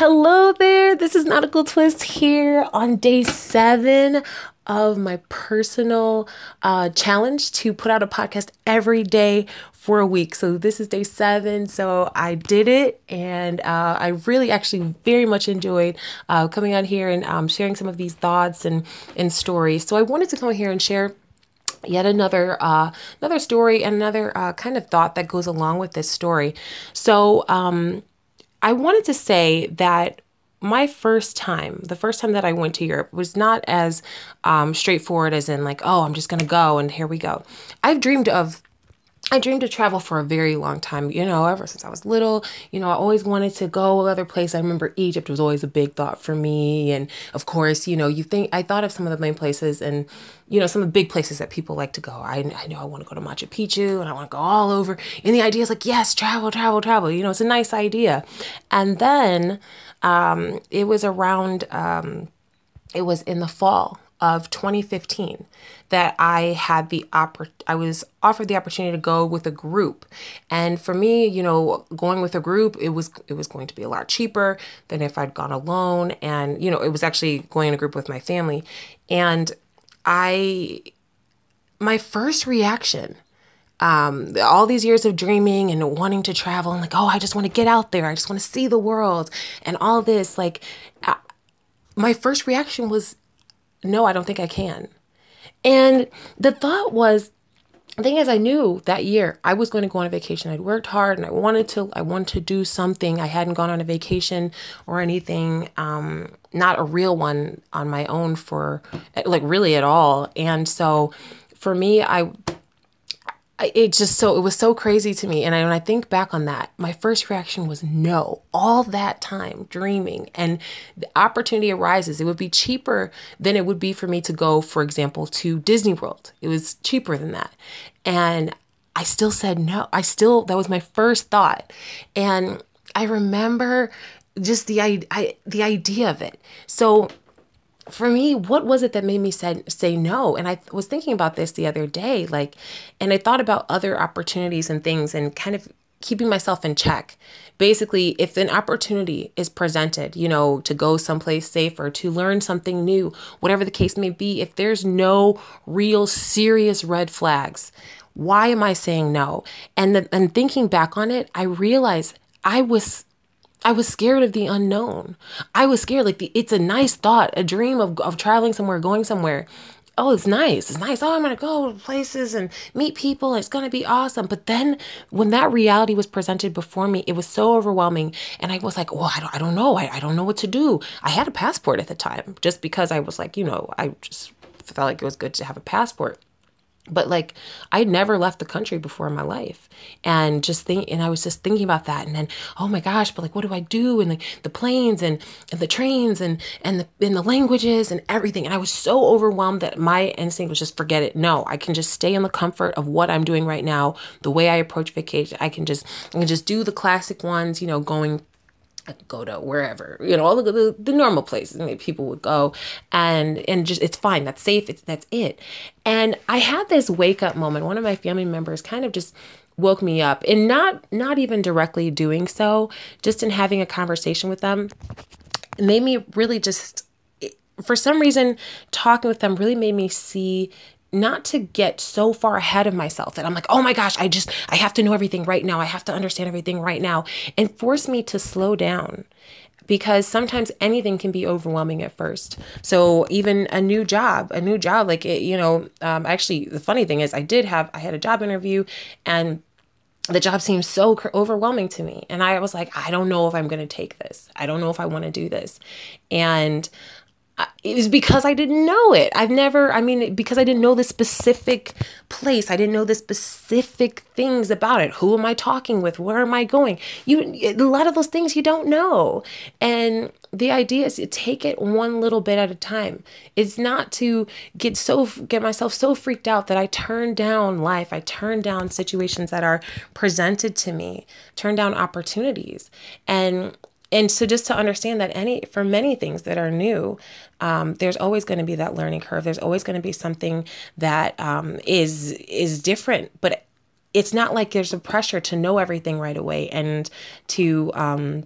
Hello there. This is Nautical Twist here on day seven of my personal uh, challenge to put out a podcast every day for a week. So this is day seven. So I did it, and uh, I really actually very much enjoyed uh, coming out here and um, sharing some of these thoughts and and stories. So I wanted to come here and share yet another uh, another story and another uh, kind of thought that goes along with this story. So um, I wanted to say that my first time, the first time that I went to Europe, was not as um, straightforward as in like, oh, I'm just gonna go and here we go. I've dreamed of I dreamed of travel for a very long time, you know, ever since I was little. You know, I always wanted to go other places. I remember Egypt was always a big thought for me. And of course, you know, you think, I thought of some of the main places and, you know, some of the big places that people like to go. I, I know I want to go to Machu Picchu and I want to go all over. And the idea is like, yes, travel, travel, travel. You know, it's a nice idea. And then um, it was around, um, it was in the fall of 2015 that I had the oppor- I was offered the opportunity to go with a group. And for me, you know, going with a group, it was it was going to be a lot cheaper than if I'd gone alone and you know, it was actually going in a group with my family. And I my first reaction um, all these years of dreaming and wanting to travel and like, oh, I just want to get out there. I just want to see the world and all this. Like, uh, my first reaction was no, I don't think I can. And the thought was, the thing is, I knew that year I was going to go on a vacation. I'd worked hard and I wanted to. I wanted to do something. I hadn't gone on a vacation or anything, um, not a real one on my own for like really at all. And so, for me, I it just so it was so crazy to me. And I, when i think back on that my first reaction was no. All that time dreaming and the opportunity arises. It would be cheaper than it would be for me to go for example to disney world. It was cheaper than that. And i still said no. I still that was my first thought. And i remember just the I, the idea of it. So for me, what was it that made me say, say no? And I was thinking about this the other day, like, and I thought about other opportunities and things and kind of keeping myself in check. Basically, if an opportunity is presented, you know, to go someplace safer, to learn something new, whatever the case may be, if there's no real serious red flags, why am I saying no? And then and thinking back on it, I realized I was I was scared of the unknown. I was scared. Like the, it's a nice thought, a dream of, of traveling somewhere, going somewhere. Oh, it's nice. It's nice. Oh, I'm gonna go places and meet people. It's gonna be awesome. But then when that reality was presented before me, it was so overwhelming. And I was like, well, I don't, I don't know. I, I don't know what to do. I had a passport at the time just because I was like, you know, I just felt like it was good to have a passport but like I'd never left the country before in my life. And just think and I was just thinking about that. And then oh my gosh but like what do I do? And like the planes and, and the trains and and the the languages and everything. And I was so overwhelmed that my instinct was just forget it. No I can just stay in the comfort of what I'm doing right now the way I approach vacation. I can just I can just do the classic ones you know going go to wherever you know all the, the, the normal places maybe people would go. And and just it's fine. That's safe. It's that's it. And i had this wake up moment. One of my family members kind of just woke me up and not not even directly doing so just in having a conversation with them made me really just for some reason talking with them really made me see not to get so far ahead of myself that I'm like, oh my gosh, I just, I have to know everything right now. I have to understand everything right now. And force me to slow down because sometimes anything can be overwhelming at first. So even a new job, a new job, like, it, you know, um, actually, the funny thing is, I did have, I had a job interview and the job seemed so overwhelming to me. And I was like, I don't know if I'm going to take this. I don't know if I want to do this. And it was because I didn't know it. I've never, I mean, because I didn't know the specific place. I didn't know the specific things about it. Who am I talking with? Where am I going? You, a lot of those things you don't know. And the idea is to take it one little bit at a time. It's not to get so, get myself so freaked out that I turn down life. I turn down situations that are presented to me, turn down opportunities. And and so just to understand that any for many things that are new um, there's always going to be that learning curve there's always going to be something that um, is is different but it's not like there's a pressure to know everything right away and to um,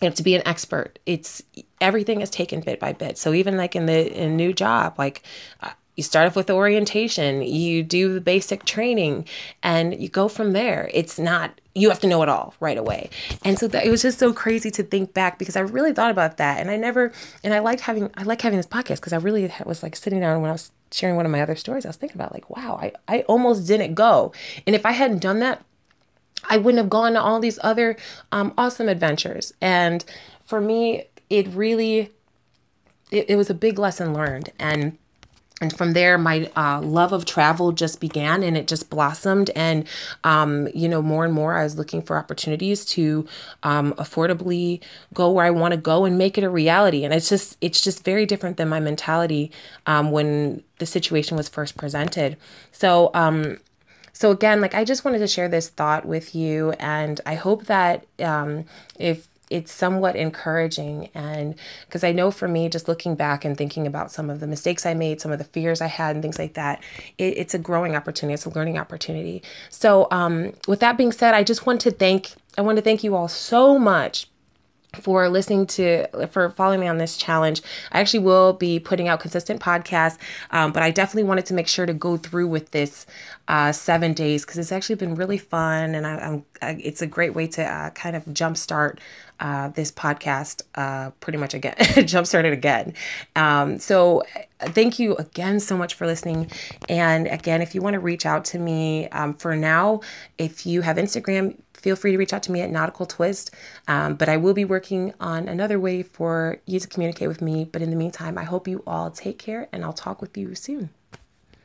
you have to be an expert. It's everything is taken bit by bit. So even like in the in new job, like uh, you start off with the orientation, you do the basic training, and you go from there. It's not you have to know it all right away. And so that, it was just so crazy to think back because I really thought about that, and I never and I liked having I like having this podcast because I really was like sitting down when I was sharing one of my other stories. I was thinking about like, wow, I I almost didn't go, and if I hadn't done that I wouldn't have gone to all these other um, awesome adventures. And for me, it really, it, it was a big lesson learned. And and from there my uh, love of travel just began and it just blossomed. And um, you know more and more i was looking for opportunities to um, affordably go where i want to go and make it a reality. And it's just it's just very different than my mentality um, when the situation was first presented. So um, so again like i just wanted to share this thought with you. And i hope that um, if it's somewhat encouraging. And because i know for me just looking back and thinking about some of the mistakes i made some of the fears i had and things like that it, it's a growing opportunity. It's a learning opportunity. So um, with that being said i just want to thank i want to thank you all so much for listening to for following me on this challenge. I actually will be putting out consistent podcasts um, but i definitely wanted to make sure to go through with this uh, seven days because it's actually been really fun and I, am it's a great way to uh, kind of jumpstart uh, this podcast uh, pretty much again jumpstart it again. Um, so thank you again so much for listening. And again if you want to reach out to me um, for now if you have instagram feel free to reach out to me at Nautical Twist. Um, but I will be working on another way for you to communicate with me. But in the meantime, I hope you all take care and I'll talk with you soon.